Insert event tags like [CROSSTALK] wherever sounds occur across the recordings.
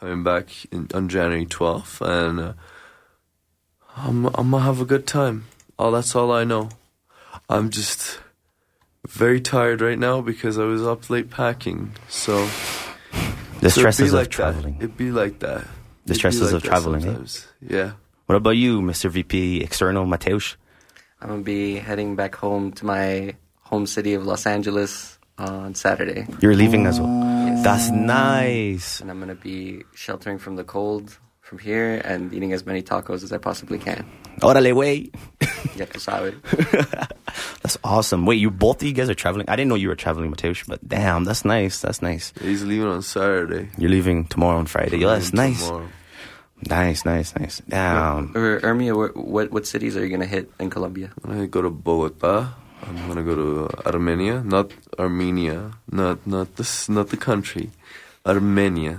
coming back in, on January 12th, and uh, I'm, I'm gonna have a good time. Oh, that's all I know. I'm just very tired right now because I was up late packing. So The so it'd stresses be of like traveling. That. It'd be like that. The It'd stresses like of traveling, eh? Yeah. What about you, Mr. VP External Mateusz? I'm gonna be heading back home to my home city of Los Angeles on Saturday, You're leaving as well. Yes. That's nice. and I'm gonna be sheltering from the cold from here and eating as many tacos as I possibly can. Órale, wait. [LAUGHS] Ya tú sabes. [LAUGHS] That's awesome. Wait, you both of you guys are traveling? I didn't know you were traveling, Mateusz, but damn, that's nice. That's nice. He's leaving on Saturday. You're leaving tomorrow on Friday. Yo, that's nice. tomorrow. Nice, nice, nice. Damn. Or Ermia, where- what what cities are you gonna hit in Colombia? I'm gonna go to Bogota. I'm gonna go to Armenia, not Armenia, not not this, not the country, Armenia,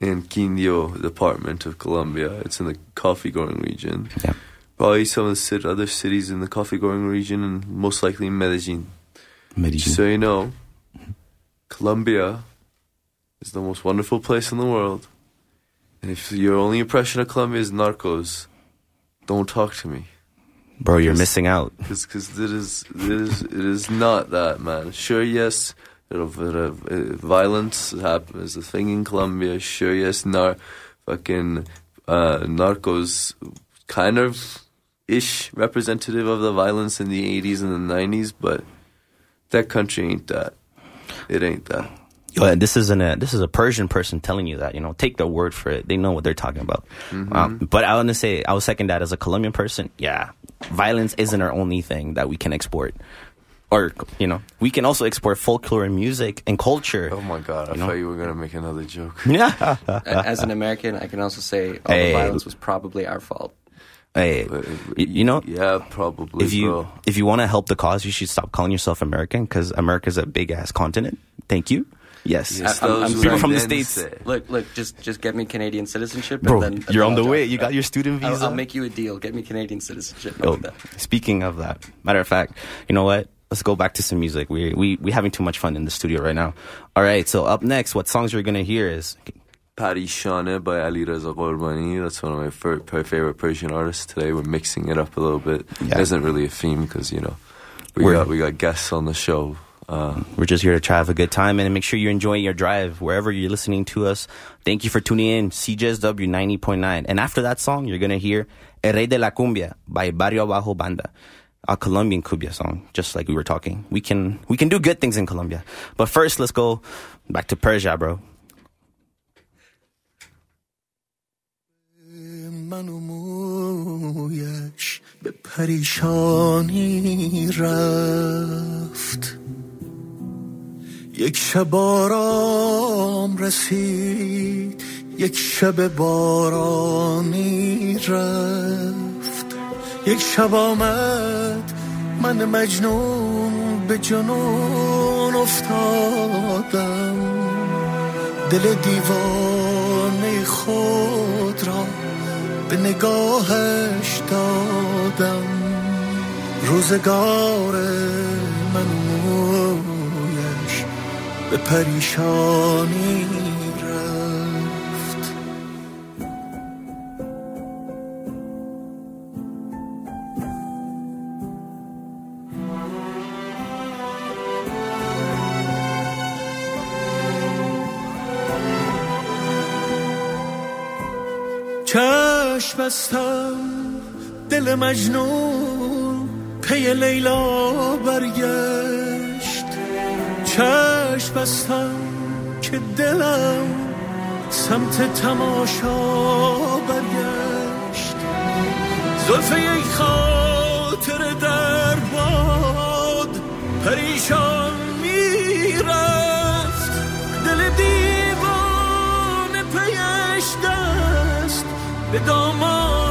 in Quindio department of Colombia. It's in the coffee growing region. Yeah. Probably some of the other cities in the coffee growing region, and most likely Medellin. Medellin. So you know, mm-hmm. Colombia is the most wonderful place in the world. And if your only impression of Colombia is narcos, don't talk to me. Bro, you're missing out. Because it is, it is, it is not that, man. Sure, yes, it, it, uh, violence happens, a thing in Colombia. Sure, yes, nar, fucking uh, narcos, kind of ish representative of the violence in the 80s and the 90s, but that country ain't that. It ain't that. Yo, and this isn't a this is a Persian person telling you that. You know, take their word for it. They know what they're talking about. Mm-hmm. Um, but I want to say, I was second that as a Colombian person. Yeah, violence isn't our only thing that we can export. Or you know, we can also export folklore and music and culture. Oh my god, I know? thought you were gonna make another joke. [LAUGHS] Yeah. As an American, I can also say all Hey. the violence was probably our fault. hey, uh, But, uh, you know, yeah, probably, if you bro. if you want to help the cause, you should stop calling yourself American because America's a big ass continent. Thank you. Yes. Yes, I- I'm- I'm people from the States. say- Look, look, just just get me Canadian citizenship, Bro, and then you're on the I'll- way. You got uh, your student I'll, visa. I'll make you a deal. Get me Canadian citizenship. Oh, How Yo, speaking of that, matter of fact, you know what? Let's go back to some music. We we we having too much fun in the studio right now. All right, so up next, what songs you're gonna hear is Parishani by Alireza Ghorbani. That's one of my fir- per- favorite Persian artists today. We're mixing it up a little bit. Yeah. It isn't really a theme because, you know, we We're- got, we got guests on the show. Uh, we're just here to try to have a good time and make sure you're enjoying your drive wherever you're listening to us. Thank you for tuning in, CJSW 90.9. And after that song, you're going to hear El Rey de la Cumbia by Barrio Abajo Banda, a Colombian cumbia song, just like we were talking. We can, we can do good things in Colombia. But first, let's go back to Persia, bro. منو مویش به پریشانی رفت یک شب آرام رسید یک شب بارانی رفت. یک شب آمد من مجنون به جنون افتادم. دل دیوانه خود را به نگاهش دادم. روزگار من به پریشانی رفت. چشم بستم دل مجنون پی لیلا برگشت. چشم بستم که دلم سمت تماشا برگشت. زلفه یک خاطر در باد پریشان می‌رفت. دل دیوانه پیش دست به دامان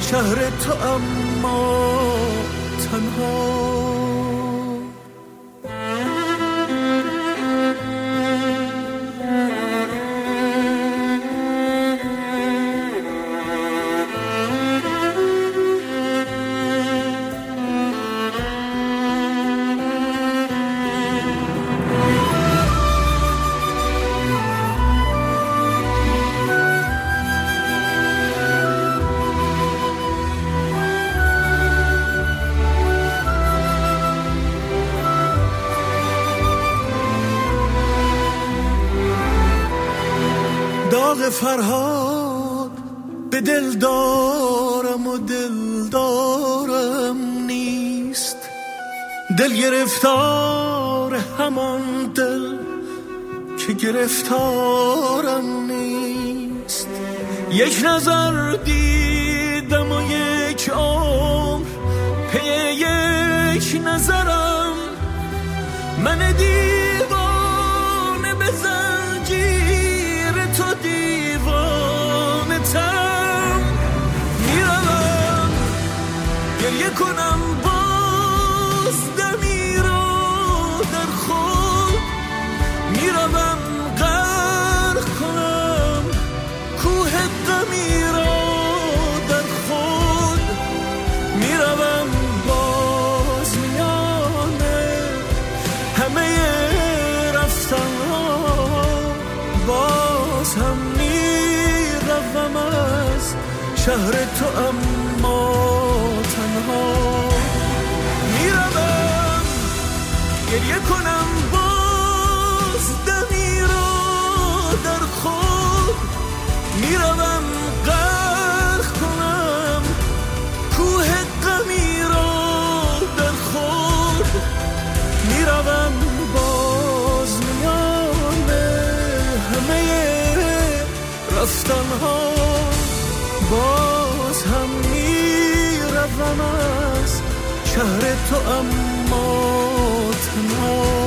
شهر تو اما فرهاد به دل دارم و دل دارم نیست. دل گرفتار همان دل که گرفتارم نیست. یک نظر دیدم و یک عمر پی یک نظرم. من دیوانه گریه کنم باز دمی رو در خود. می‌روم غرق کنم کوه غمی را در خود. می‌روم باز میانه همه رفتن باز هم می‌روم از شهر تو اما تنها می‌روم گریه کنم باز دمی رو در خود. می‌روم غرق کنم کوه غمی را در خود. می‌روم باز میانه همه رفتن ها باز از شهر تو اما تنها.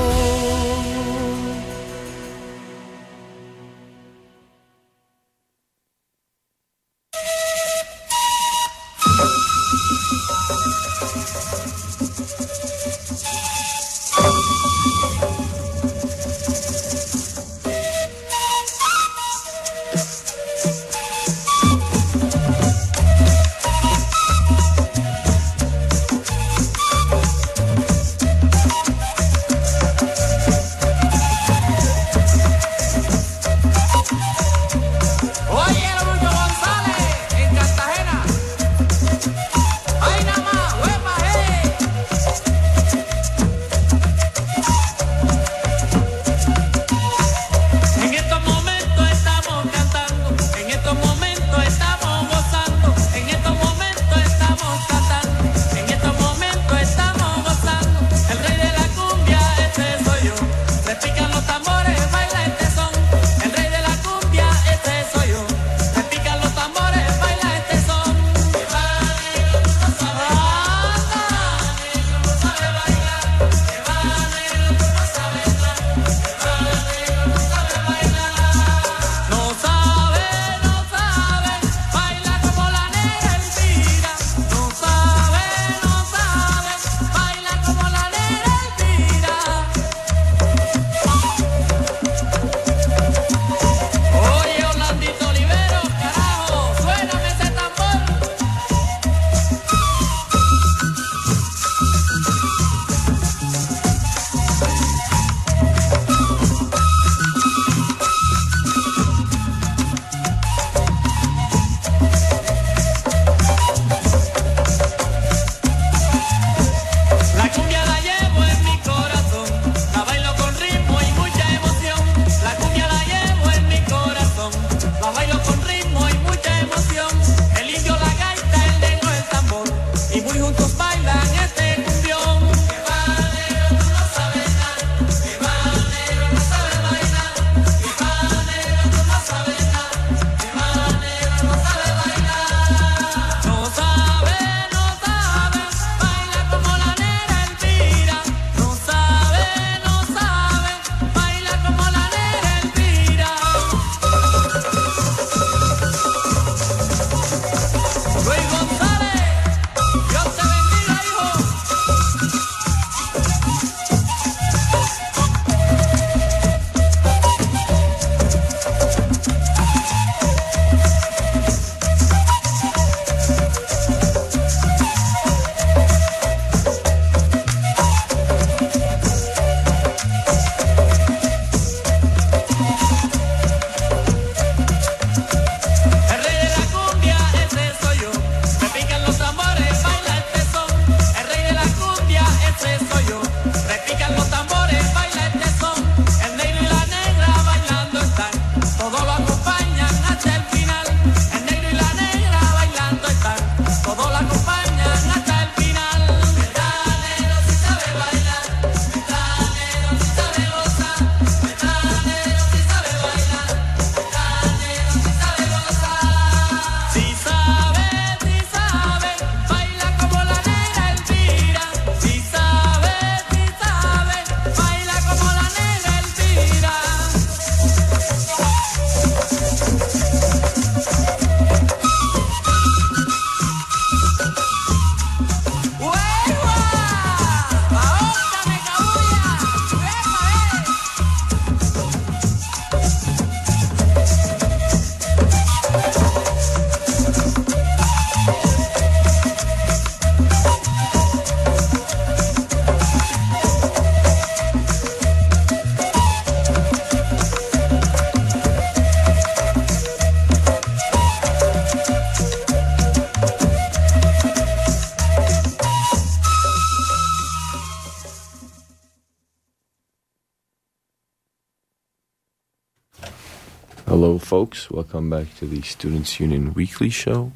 Folks. Welcome back to the Students Union Weekly Show.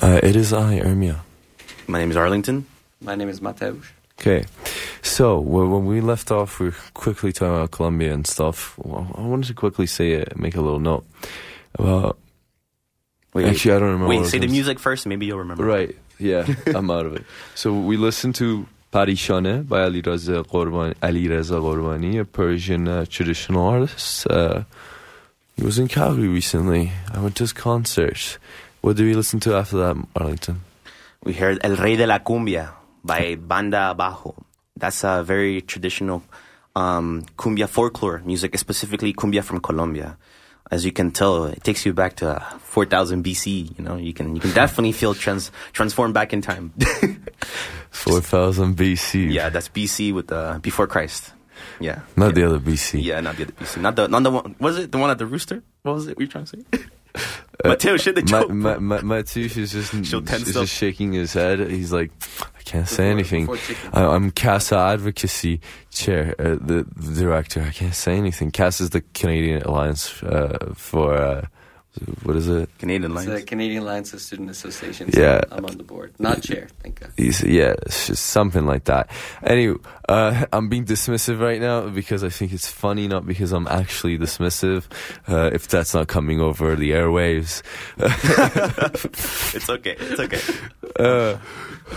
Uh, it is I, Ermia. My name is Arlington. My name is Mateusz. Okay, so wh- when we left off, we were quickly talking about Colombia and stuff. Well, I wanted to quickly say it, make a little note about. Wait, Actually, I don't remember. wait was say the music first. Maybe you'll remember. Right. Yeah, [LAUGHS] I'm out of it. So we listened to Parishani by Alireza Ghorbani, Ali Reza Qorbani, a Persian uh, traditional artist. Uh, he was in Calgary recently. I went to his concert. What did we listen to after that, Arlington? We heard El Rey de la Cumbia by Banda Bajo. That's a very traditional um, cumbia folklore music, specifically cumbia from Colombia. As you can tell, it takes you back to 4000 BC. You know, you can you can definitely feel trans transformed back in time. [LAUGHS] 4000 BC. yeah, that's BC with the before Christ. Yeah, Not yeah. the other BC. Yeah, not the other BC. Not the not the one. Was it the one at the rooster? What was it? Were you trying to say? [LAUGHS] [LAUGHS] Mateo, shit the Uh, Ma- joke. Ma- Ma- Mateusz is just, is just shaking his head. He's like, I can't say anything. I, I'm CASA advocacy chair, uh, the, the director. I can't say anything. CASA is the Canadian Alliance uh, for uh, what is it? Canadian It's the Canadian Alliance of Student Associations. Yeah. I'm on the board. Not chair, thank God. He's, yeah, it's just something like that. Anyway, uh, I'm being dismissive right now because I think it's funny, not because I'm actually dismissive. Uh, if that's not coming over the airwaves, [LAUGHS] it's okay. It's okay. uh,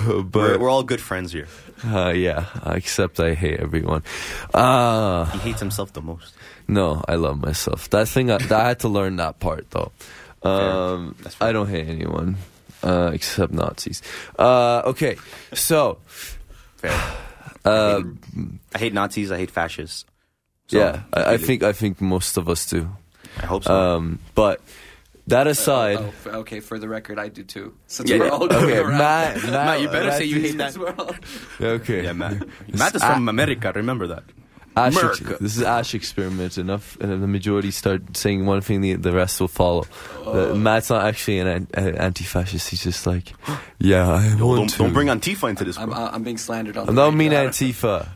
We're, but we're all good friends here. Uh, yeah, except I hate everyone. Uh, He hates himself the most. no, I love myself. That thing, I, I had to learn that part though. Um, I don't hate anyone uh, except Nazis. Uh, okay, so Fair. [SIGHS] uh, I hate Nazis. I hate fascists. So, yeah, I, I think I think most of us do. I hope so. Um, but that aside, Oh, f- okay, for the record, I do too. Since Yeah, we're all going okay, around. Matt, [LAUGHS] Matt, Matt, you better say you hate that. we're all- [LAUGHS] Okay, yeah, Matt. Matt is from America. Remember that. Ash, America. this is Asch experiment. Enough, and the majority start saying one thing, the, the rest will follow. Oh. Uh, Matt's not actually an, an uh, anti-fascist. He's just like, yeah, I want Don't, to. don't bring Antifa into this. I'm. I'm being slandered on I the don't mean. Antifa.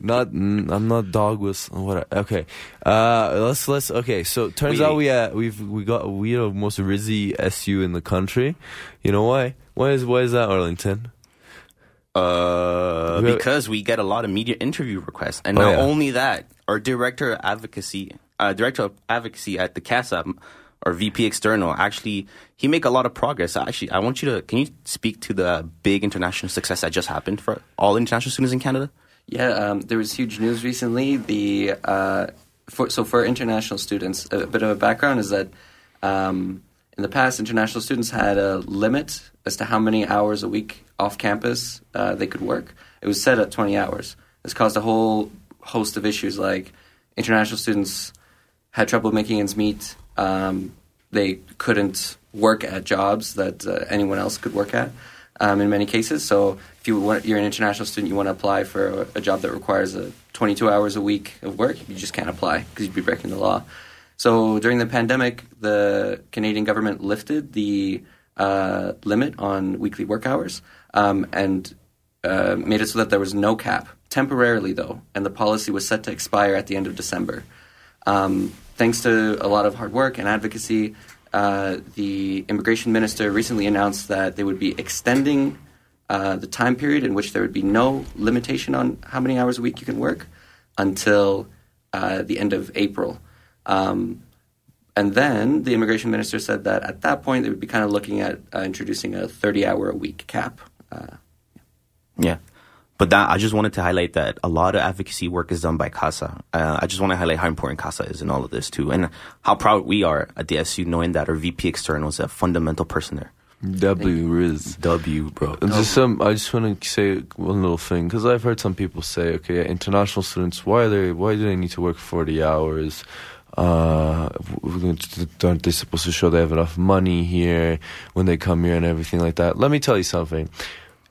Not, I'm not dog whistle. What? Okay, uh, let's let's. Okay, so turns Wait, out we uh, we've we got we are the most rizzy SU in the country. You know why? Why is why is that Arlington? Uh, because we get a lot of media interview requests, and Oh, not yeah. only that, our director of advocacy, uh, director of advocacy at the CASA, or VP external, actually he make a lot of progress. Actually, I want you to can you speak to the big international success that just happened for all international students in Canada? Yeah, um, there was huge news recently. The uh, for, so for international students, a bit of a background is that um, in the past, international students had a limit as to how many hours a week off campus uh, they could work. It was set at 20 hours. This caused a whole host of issues like international students had trouble making ends meet. Um, they couldn't work at jobs that uh, anyone else could work at um, in many cases. So if you want, you're an international student, you want to apply for a, job that requires a 22 hours a week of work, you just can't apply because you'd be breaking the law. So during the pandemic, the Canadian government lifted the uh, limit on weekly work hours um, and uh, made it so that there was no cap temporarily, though, and the policy was set to expire at the end of December. Um, thanks to a lot of hard work and advocacy, uh, the immigration minister recently announced that they would be extending uh, the time period in which there would be no limitation on how many hours a week you can work until uh, the end of April. Um, and then the immigration minister said that at that point they would be kind of looking at uh, introducing a 30 hour a week cap. Uh, Yeah. But that I just wanted to highlight that a lot of advocacy work is done by CASA. Uh, I just want to highlight how important CASA is in all of this too, and how proud we are at the SU knowing that our VP external is a fundamental person there. W Riz. W, bro. And just some, I just want to say one little thing because I've heard some people say, okay, international students, why are they, why do they need to work forty hours? Uh, w- w- aren't they supposed to show they have enough money here when they come here and everything like that? Let me tell you something.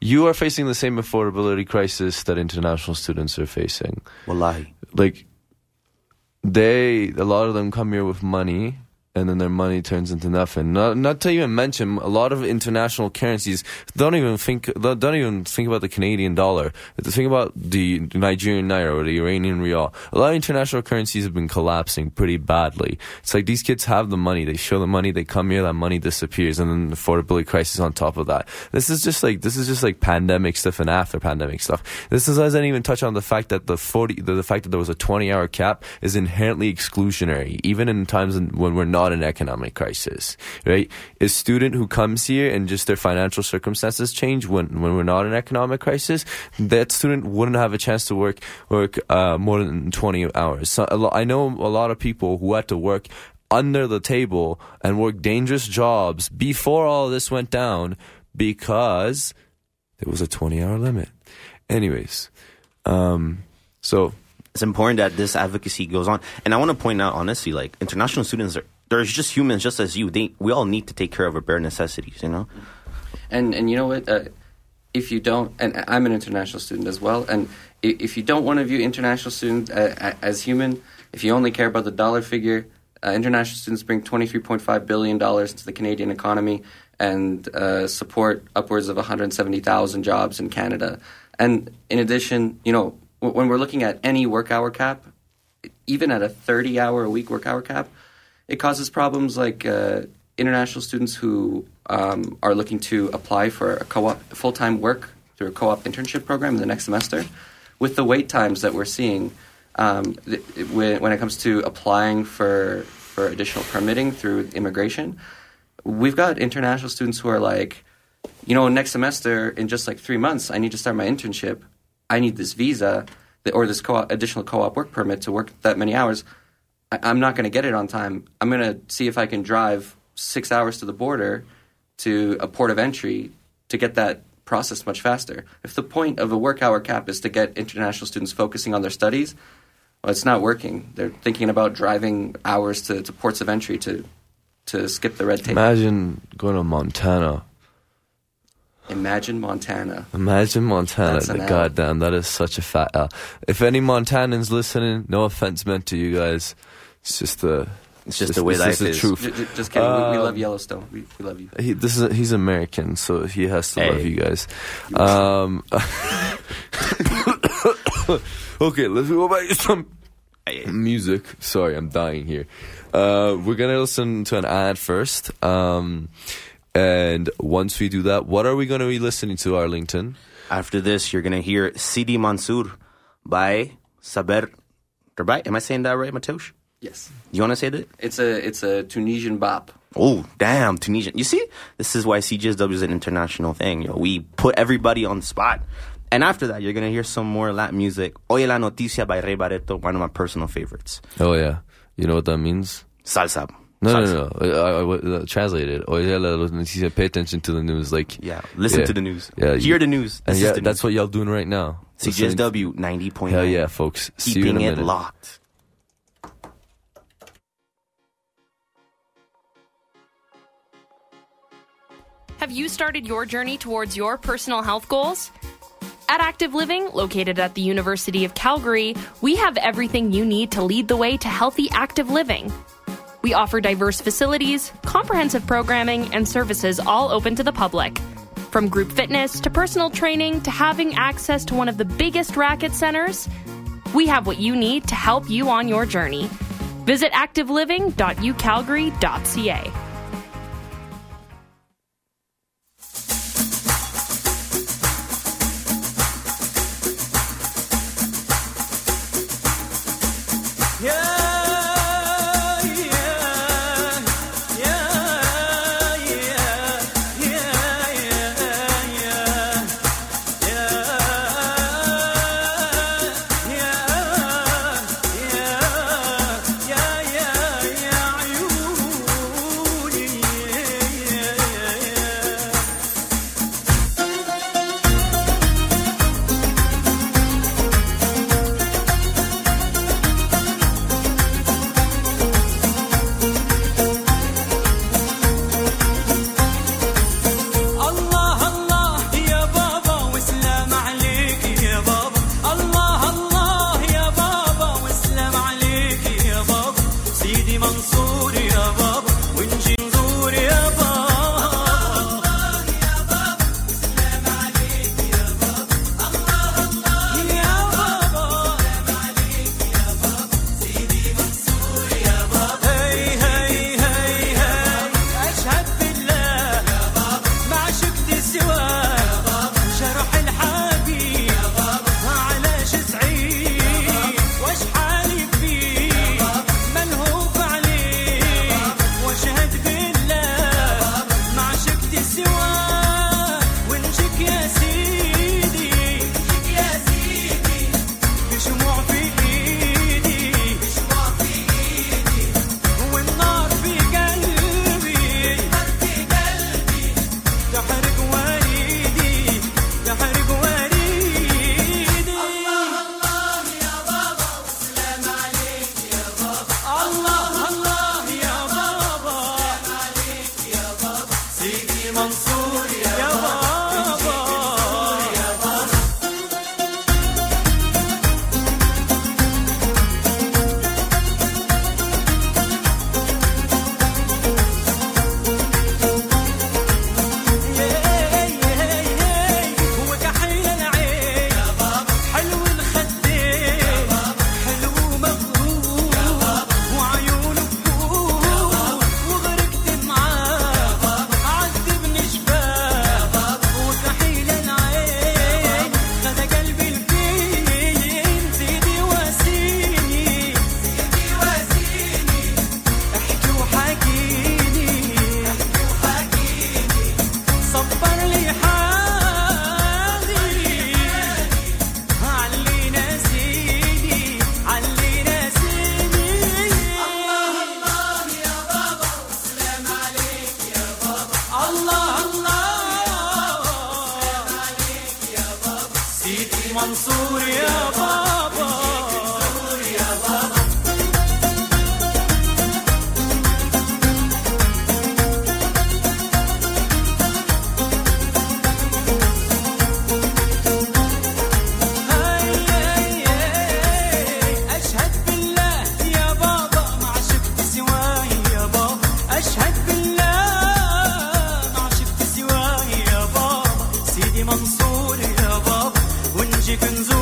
You are facing the same affordability crisis that international students are facing. Wallahi. Like, they, a lot of them come here with money and then their money turns into nothing. Not, not to even mention a lot of international currencies don't even think don't even think about the Canadian dollar. Think about the Nigerian naira or the Iranian rial. A lot of international currencies have been collapsing pretty badly. It's like these kids have the money, they show the money, they come here, that money disappears, and then the affordability crisis on top of that. This is just like this is just like pandemic stuff and after pandemic stuff. This is, doesn't even touch on the fact that the forty the, the fact that there was a twenty hour cap is inherently exclusionary, even in times when we're not in economic crisis, right? A student who comes here and just their financial circumstances change when, when we're not in economic crisis, that student wouldn't have a chance to work work uh, more than 20 hours. So, I know a lot of people who had to work under the table and work dangerous jobs before all this went down because there was a 20 hour limit. Anyways, um, so it's important that this advocacy goes on. And I want to point out, honestly, like international students are they're just humans, just as you. They we all need to take care of our bare necessities, you know. And and you know what? Uh, if you don't, and I'm an international student as well, and if you don't want to view international students uh, as human, if you only care about the dollar figure, uh, international students bring 23.5 billion dollars to the Canadian economy and uh, support upwards of 170,000 jobs in Canada. And in addition, you know, when we're looking at any work hour cap, even at a 30 hour a week work hour cap, it causes problems like uh, international students who um, are looking to apply for a co-op full-time work through a co-op internship program in the next semester. With the wait times that we're seeing, um, th- when, when it comes to applying for for additional permitting through immigration, we've got international students who are like, you know, next semester in just like three months, I need to start my internship. I need this visa or this co-op, additional co-op work permit to work that many hours. I'm not going to get it on time. I'm going to see if I can drive six hours to the border to a port of entry to get that process much faster. If the point of a work hour cap is to get international students focusing on their studies, well, it's not working. They're thinking about driving hours to, to ports of entry to to skip the red tape. Imagine going to Montana. Imagine Montana. Imagine Montana. The goddamn, that is such a fat L. If any Montanans listening, no offense meant to you guys. It's just the. It's just the way life just the is. truth. J- j- just kidding. we, we Um, love Yellowstone. We, we love you. He, this is he's American, so he has to Hey. love you guys. Um, [COUGHS] okay, let's go back to some music. Sorry, I'm dying here. Uh, we're gonna listen to an ad first, um, and once we do that, what are we gonna be listening to, Arlington? After this, you're gonna hear Sidi Mansour by Saber Rabai. Am I saying that right, Mateusz? Yes. You want to say that? It's a it's a Tunisian bop. Oh, damn, Tunisian. You see, this is why CJSW is an international thing. Yo, we put everybody on the spot. And after that, you're gonna hear some more Latin music. Oye la noticia by Ray Barretto, one of my personal favorites. Oh yeah, you know what that means? Salsa. No, Salsa. no, no. I, I, I, translate it. Oh, Oye, la noticia, Pay attention to the news. Like, Yeah, listen Yeah. to the news. Yeah, hear you- the news. and This yeah, is the that's news. what y'all doing right now. Listening- CJSW 90.9. Hell yeah, folks. See you in Keeping a it minute. locked. Have you started your journey towards your personal health goals? At Active Living, located at the University of Calgary, we have everything you need to lead the way to healthy active living. We offer diverse facilities, comprehensive programming, and services all open to the public. From group fitness to personal training to having access to one of the biggest racket centers, we have what you need to help you on your journey. Visit activeliving.ucalgary.ca. bin so.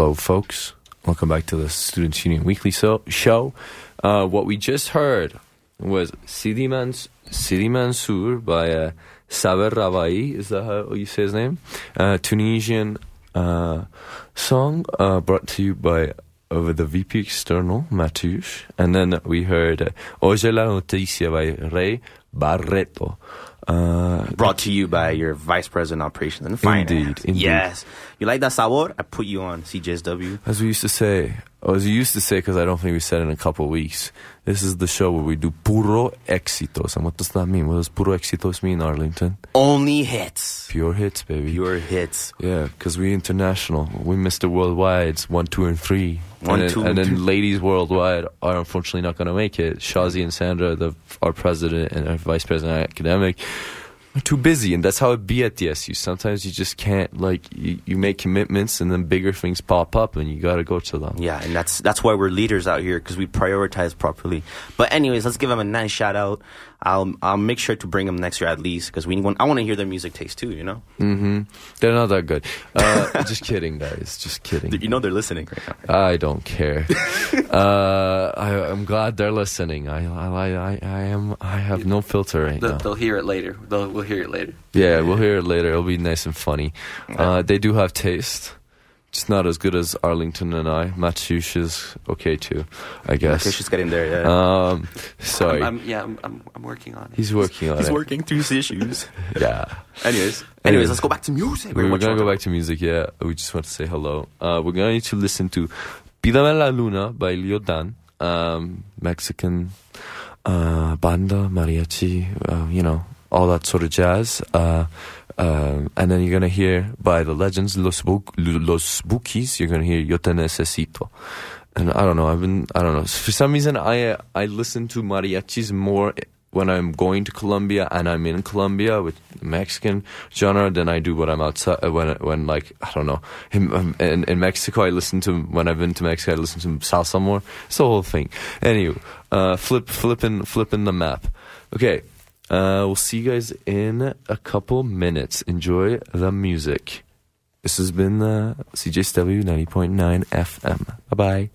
Hello, folks. Welcome back to the Students Union Weekly so- show. Uh, what we just heard was Sidi, Mans- Sidi Mansour by uh, Saber Ravai. Is that how you say his name? Uh, Tunisian uh, song uh, brought to you by over the VP External, Mateusz. And then we heard uh, Oye la Noticia by Ray Barretto. Uh, Brought to you by your vice president operations and finance. Indeed, indeed. Yes. You like that sabor? I put you on CJSW. As we used to say, as you used to say, because I don't think we said it in a couple of weeks, this is the show where we do puro éxitos. And what does that mean? What does puro éxitos mean, Arlington? Only hits. Pure hits, baby. Pure hits. Yeah, because we're international. We Mr. Worldwide's one, two, and three. One, and then, two, and then ladies worldwide are unfortunately not going to make it. Shazi and Sandra, the our president and our vice president academic, too busy, and that's how it be at the SU. Sometimes you just can't like you, you make commitments, and then bigger things pop up, and you got to go to them. Yeah, and that's that's why we're leaders out here because we prioritize properly. But anyways, let's give them a nice shout out. I'll I'll make sure to bring them next year at least because we want, I want to hear their music taste too. You know, hmm They're not that good. Uh, [LAUGHS] just kidding, guys. Just kidding. you know they're listening right now. I don't care. [LAUGHS] uh, I, I'm glad they're listening. I, I, I, I am. I have no filter right They'll, now. they'll hear it later. They'll, we'll hear it later. Yeah, we'll hear it later. It'll be nice and funny. Uh, they do have taste. Just not as good as Arlington and I. Mateusz is okay too, I guess. Okay, guess. she's getting there. Yeah. Um, sorry, I'm, I'm, yeah, I'm, I'm, I'm working on it. he's working on He's it. working through his issues. [LAUGHS] Yeah. anyways, anyways, Anyways. let's go back to music. We're, What gonna go back to music. Yeah, we just want to say hello. Uh, we're gonna need to listen to "Pídeme la Luna" by Leo Dan, um, Mexican uh, banda, mariachi, uh, you know, all that sort of jazz. Uh, um, and then you're gonna hear by the legends Los Bu- Los Bukis. You're gonna hear "Yo te necesito." And I don't know. I've been. I don't know. For some reason, I I listen to mariachis more when I'm going to Colombia and I'm in Colombia with Mexican genre than I do when I'm outside. uh, When when like I don't know. In, um, in, in Mexico, I listen to when I've been to Mexico. I listen to salsa more. It's the whole thing. Anyway, uh, flip flipping flipping the map. Okay. Uh, we'll see you guys in a couple minutes. Enjoy the music. This has been uh, CJSW 90.9 FM. Bye bye.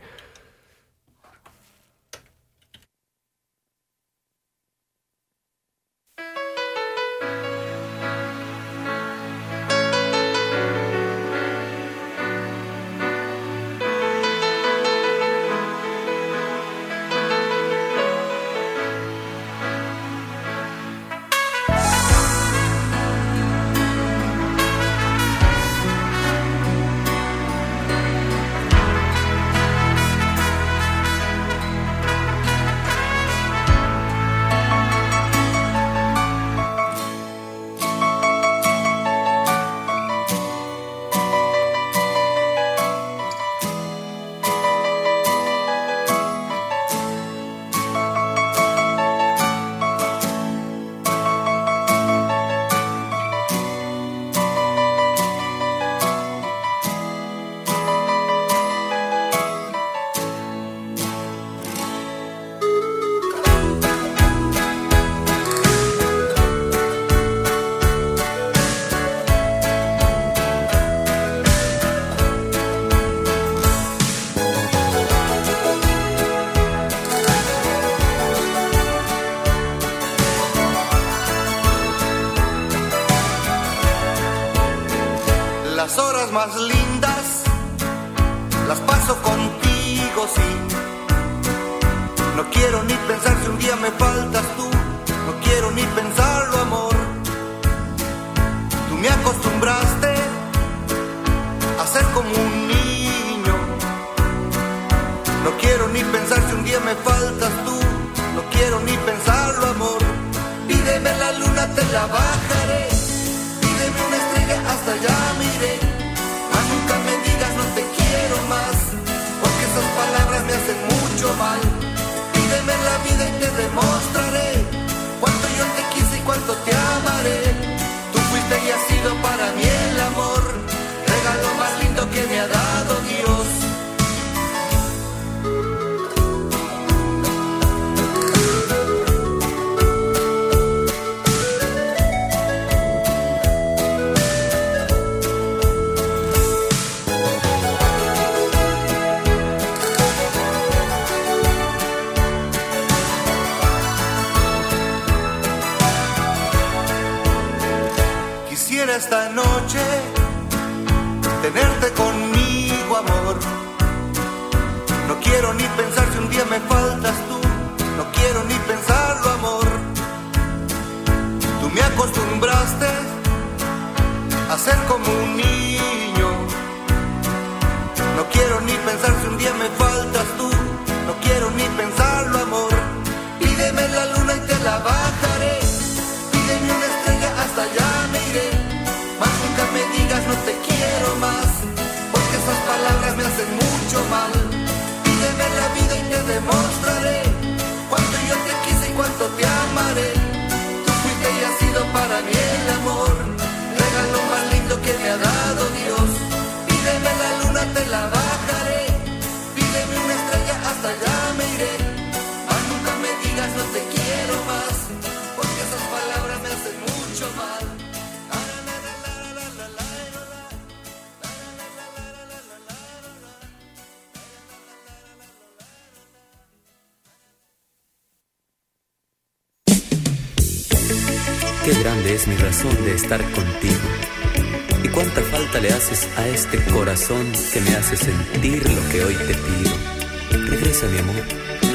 Que me hace sentir lo que hoy te pido. Regresa, mi amor,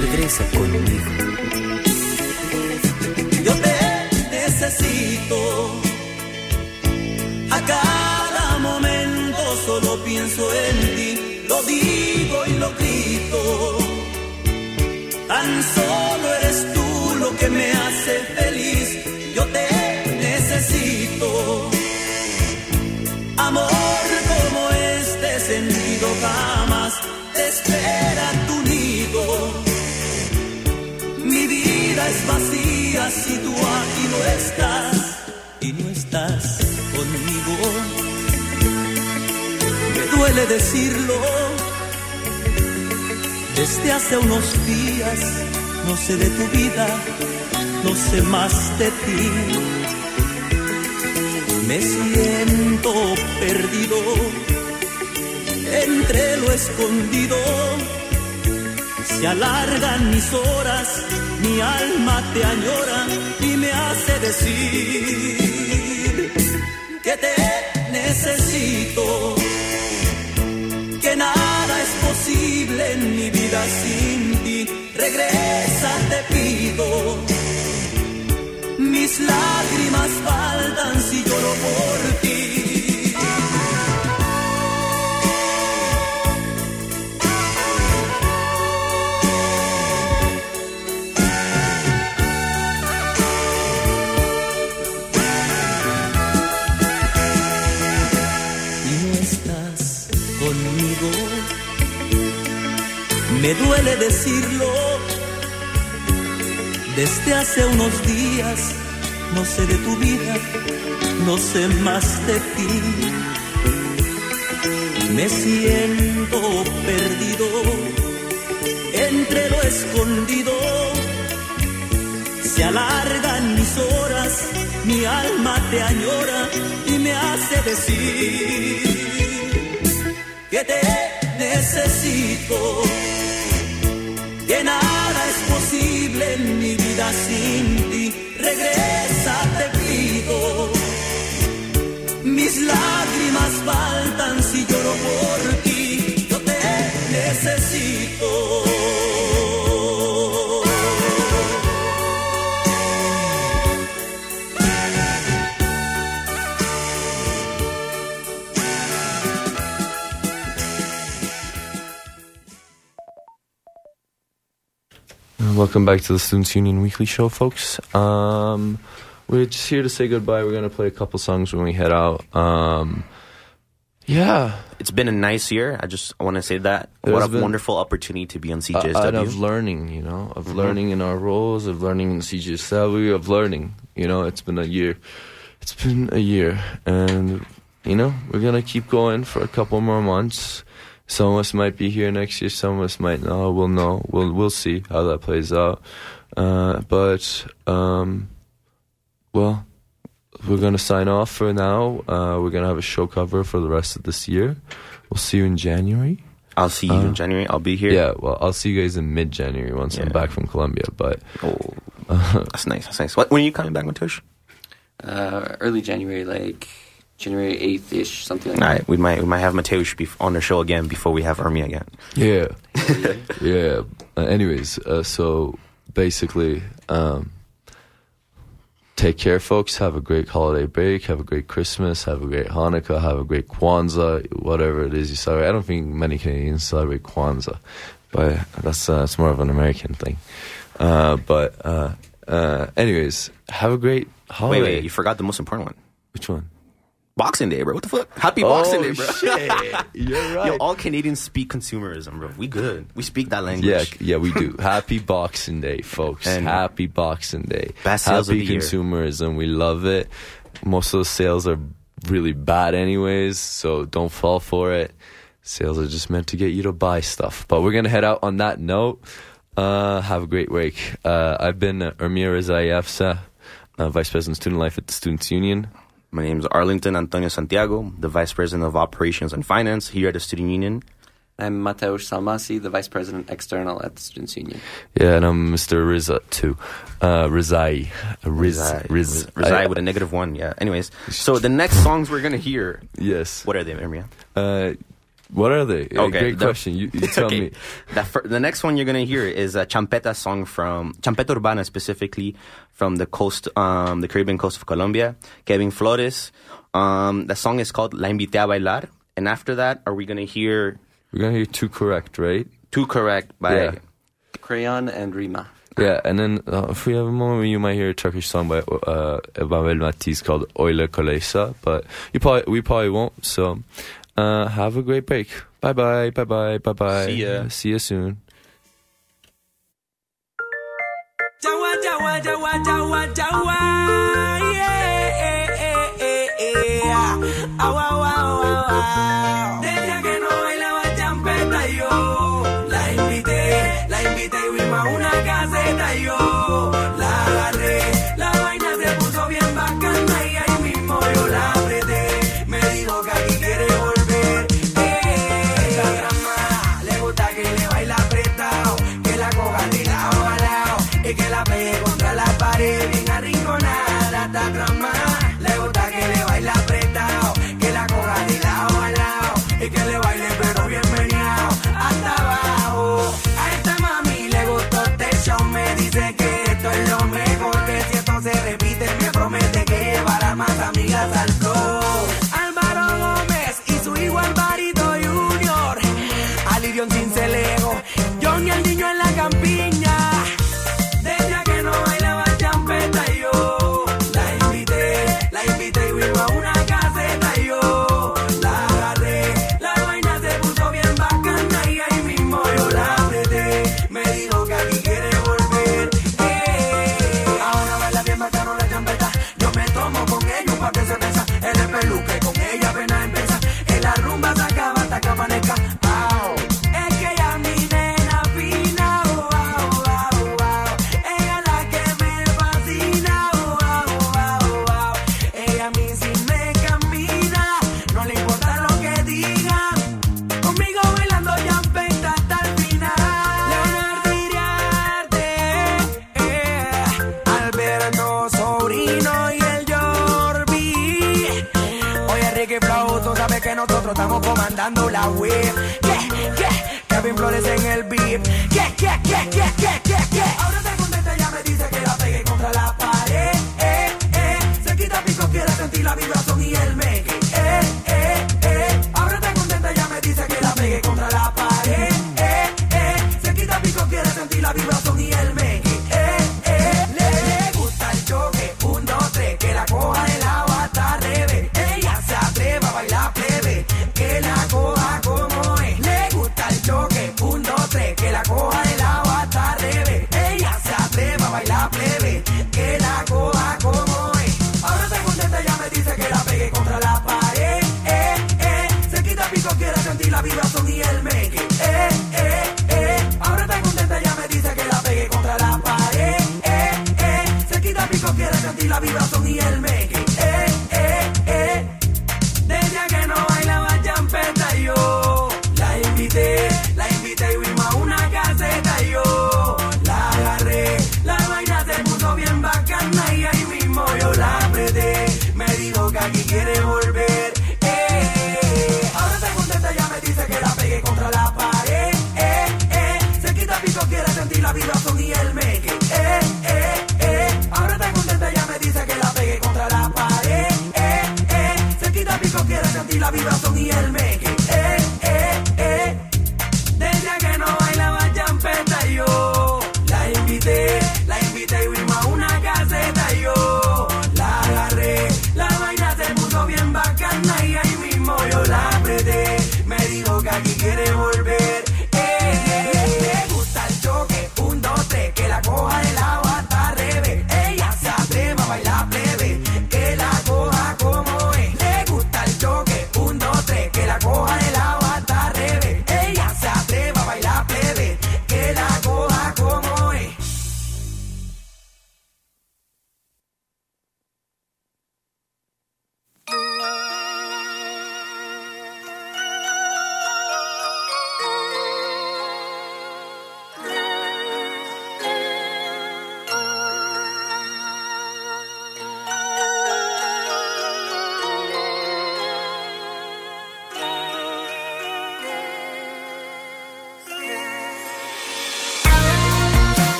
regresa conmigo. Yo te necesito. A cada momento solo pienso en ti. Lo digo y lo grito. Tan solo eres tú lo que me hace feliz. Si tú aquí no estás y no estás conmigo. Me duele decirlo, desde hace unos días no sé de tu vida, no sé más de ti. Me siento perdido entre lo escondido se alargan mis horas, mi alma te añora y me hace decir que te necesito, que nada es posible en mi vida sin ti. Regresa, te pido. Mis lágrimas faltan si lloro por ti. Me duele decirlo, desde hace unos días no sé de tu vida, no sé más de ti. Me siento perdido entre lo escondido. Se alargan mis horas, mi alma te añora y me hace decir que te necesito, que nada es posible en mi vida sin ti. Regresa, te pido. Mis lágrimas faltan si lloro por ti. Yo te necesito. Welcome back to the Students Union Weekly Show, folks. Um, we're just here to say goodbye. We're gonna play a couple songs when we head out. Um, yeah, It's been a nice year. I just want to say that. There's what a been- wonderful opportunity to be on CJSW. of learning, you know, of Mhm. learning in our roles, of learning in CJSW, of learning. You know, it's been a year. It's been a year, and you know, we're gonna keep going for a couple more months. Some of us might be here next year. Some of us might not. We'll know. We'll we'll see how that plays out. Uh, but um, well, we're gonna sign off for now. Uh, we're gonna have a show cover for the rest of this year. We'll see you in January. I'll see you Uh, in January. I'll be here. Yeah, well, I'll see you guys in mid January once I'm back from Colombia. But Oh, [LAUGHS] that's nice. That's nice. What, when are you coming back, Mateusz? Uh, early January, like January 8th ish, something like All that. right, we might we might have Mateusz be on the show again before we have Ermi again. Yeah, [LAUGHS] yeah. Uh, anyways, uh, so basically, um, take care, folks. Have a great holiday break. Have a great Christmas. Have a great Hanukkah. Have a great Kwanzaa. Whatever it is you celebrate. I don't think many Canadians celebrate Kwanzaa, but that's uh, it's more of an American thing. Uh, but uh, uh, anyways, have a great holiday. Wait, wait, you forgot the most important one. Which one? Boxing Day, bro. What the fuck? Happy Boxing Day, bro. Oh, shit. You're right. [LAUGHS] Yo, all Canadians speak consumerism, bro. We good. We speak that language. Yeah, yeah, we do. [LAUGHS] Happy Boxing Day, folks. And- Happy Boxing Day. Best sales of Happy the year. consumerism. We love it. Most of the sales are really bad, anyways, so don't fall for it. Sales are just meant to get you to buy stuff. But we're gonna head out on that note. Uh, have a great week. Uh, I've been uh, Ermir Rezayevsa, uh, Vice President of Student Life at the Students Union. My name is Arlington Antonio Santiago, the Vice President of Operations and Finance here at the Student Union. I'm Mateusz Salmasi, the Vice President External at the Students Union. Yeah, and I'm Mr. Riza too. Uh, Rizai. Riz, Reside, Riz, reside I- with a negative one. Yeah. Anyways, so the next songs we're gonna hear. Yes. What are they, Ermia? Uh, what are they? Okay, Great the- question. You, you tell [LAUGHS] okay. me. The, fir- the next one you're gonna hear is a champeta song from champeta urbana specifically from the coast, um, the Caribbean coast of Colombia. Kevin Florez. Um, the song is called La Invité a Bailar. And after that, are we gonna hear We're gonna hear Too Correct, right? Too Correct by Yeah. Crayon and Rema. Yeah, and then uh, if we have a moment, you might hear a Turkish song by uh, Mabel Matiz called Öyle Kolaysa, but you probably we probably won't. So, uh, have a great break. Bye bye, bye bye, bye bye. See ya. See you soon. Yeah, eh, eh. Au, au, au, palabra ¿Qué? ¿Qué? ¿Qué? ¿Qué? ¿Qué? ¿Qué? ¿Qué? Ahora está contenta, ya me dice que la pegue contra la pared. Eh, eh. Se quita pico, quiere sentir la vibración y el meque.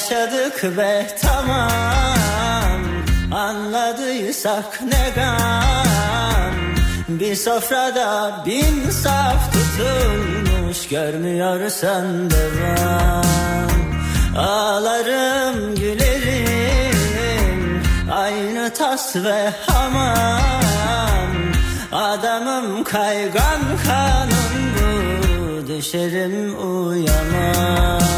yaşadık ve tamam Anladıysak ne gam. Bir sofrada bin saf tutulmuş Görmüyorsan devam. Ağlarım gülerim Aynı tas ve hamam. Adamım kaygan kanım bu Düşerim uyamam.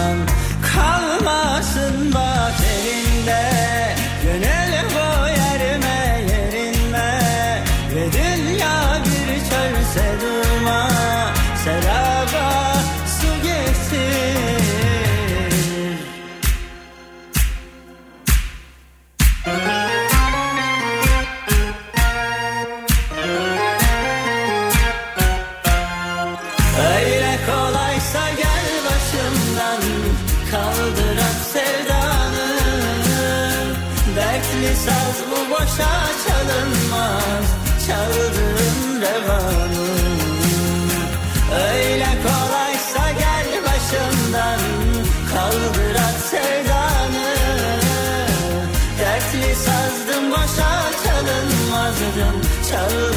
chờ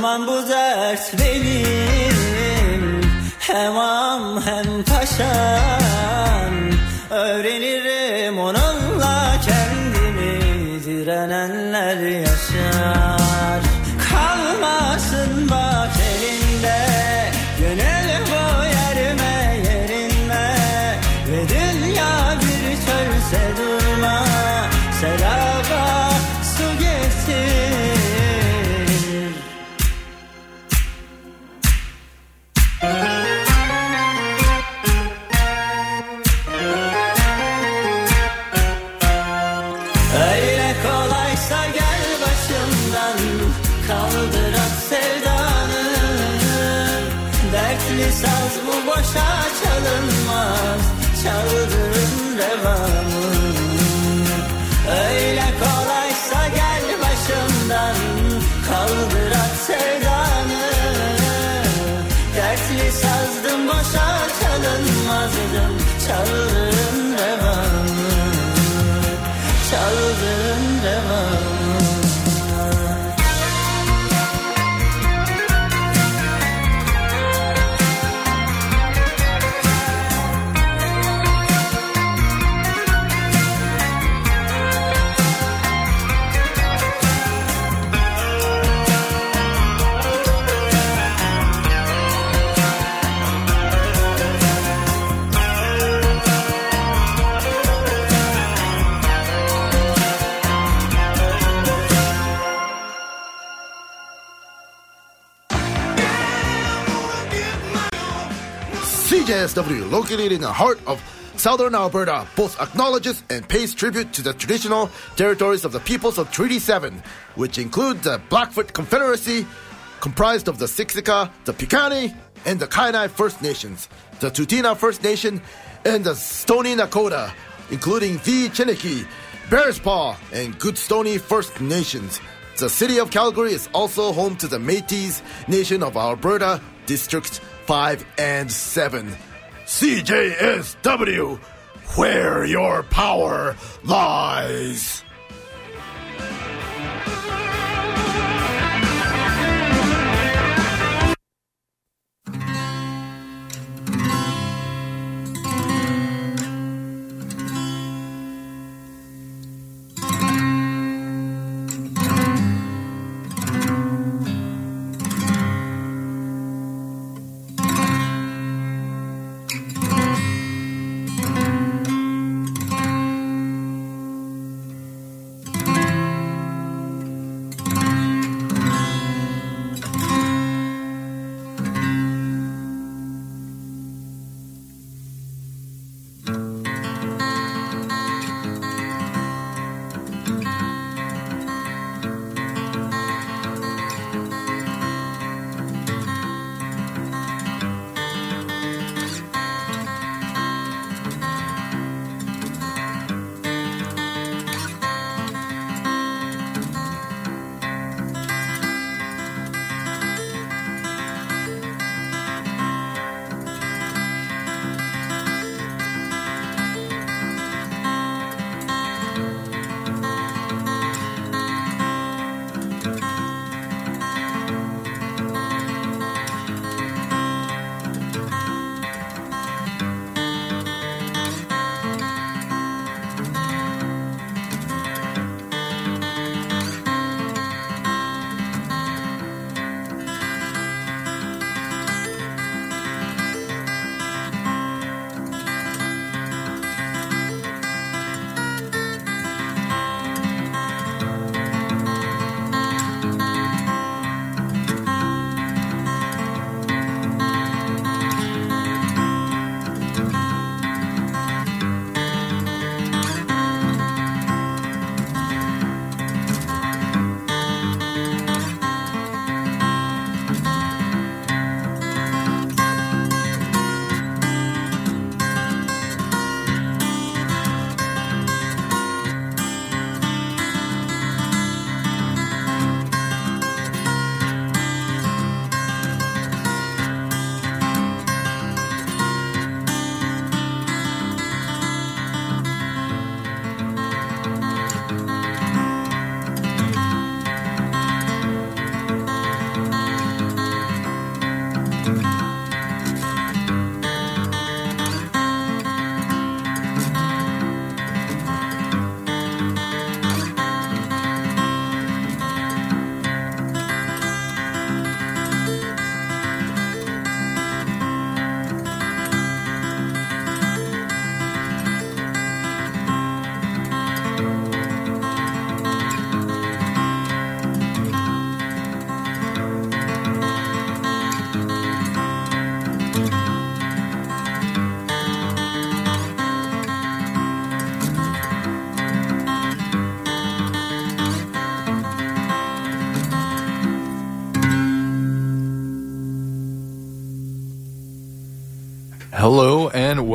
Batman bu dert benim Saz bu boşa çalınmaz Çaldırın devamını Öyle kolaysa gel başımdan Kaldır at sevdanı. Dertli sazdım boşa çalınmazdım Çaldır CJSW, located in the heart of southern Alberta, both acknowledges and pays tribute to the traditional territories of the peoples of Treaty 7, which include the Blackfoot Confederacy, comprised of the Siksika, the Piikani, and the Kainai First Nations, the Tsuut'ina First Nation, and the Stoney Nakoda, including the Chiniki, Bearspaw, and Goodstoney First Nations. The city of Calgary is also home to the Métis Nation of Alberta, Districts 5 and 7. CJSW, where your power lies.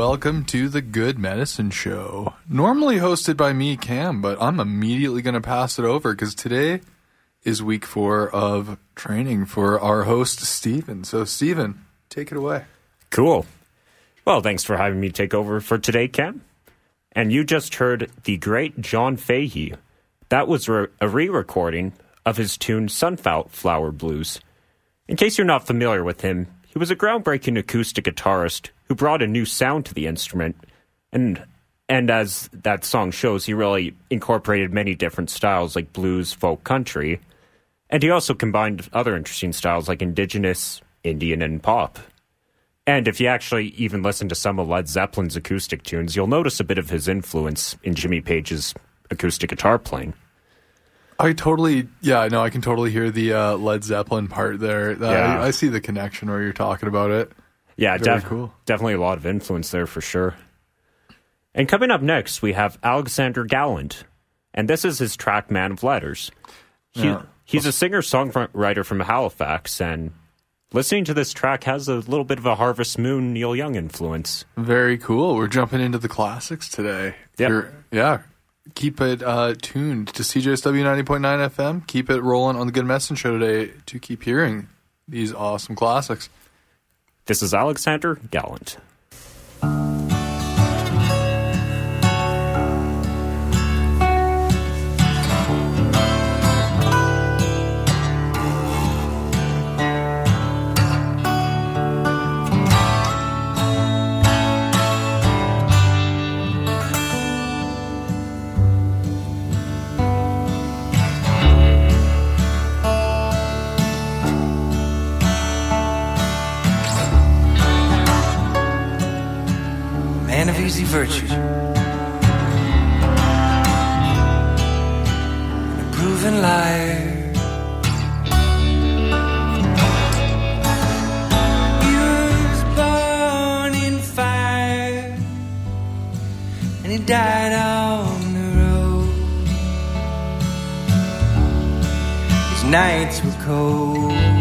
Welcome to the Good Medicine Show. Normally hosted by me, Cam, but I'm immediately going to pass it over because today is week four of training for our host, Steven. So, Steven, take it away. Cool. Well, thanks for having me take over for today, Cam. And you just heard the great John Fahey. That was re- a re recording of his tune Sunflower Blues. In case you're not familiar with him, he was a groundbreaking acoustic guitarist who brought a new sound to the instrument. And and as that song shows, he really incorporated many different styles like blues, folk, country. And he also combined other interesting styles like indigenous, Indian, and pop. And if you actually even listen to some of Led Zeppelin's acoustic tunes, you'll notice a bit of his influence in Jimmy Page's acoustic guitar playing. I totally, yeah, no, I can totally hear the uh, Led Zeppelin part there. Uh, Yeah. I, I see the connection where you're talking about it. Yeah, Very def- cool. definitely a lot of influence there for sure. And coming up next, we have Alexander Gallant, and this is his track "Man of Letters." He, Yeah. He's a singer-songwriter from Halifax, and listening to this track has a little bit of a Harvest Moon, Neil Young influence. Very cool. We're jumping into the classics today. Yep. You're- yeah. Keep it uh, tuned to CJSW 90.9 FM. Keep it rolling on the Good Medicine Show today to keep hearing these awesome classics. This is Alexander Gallant. Nights were cold.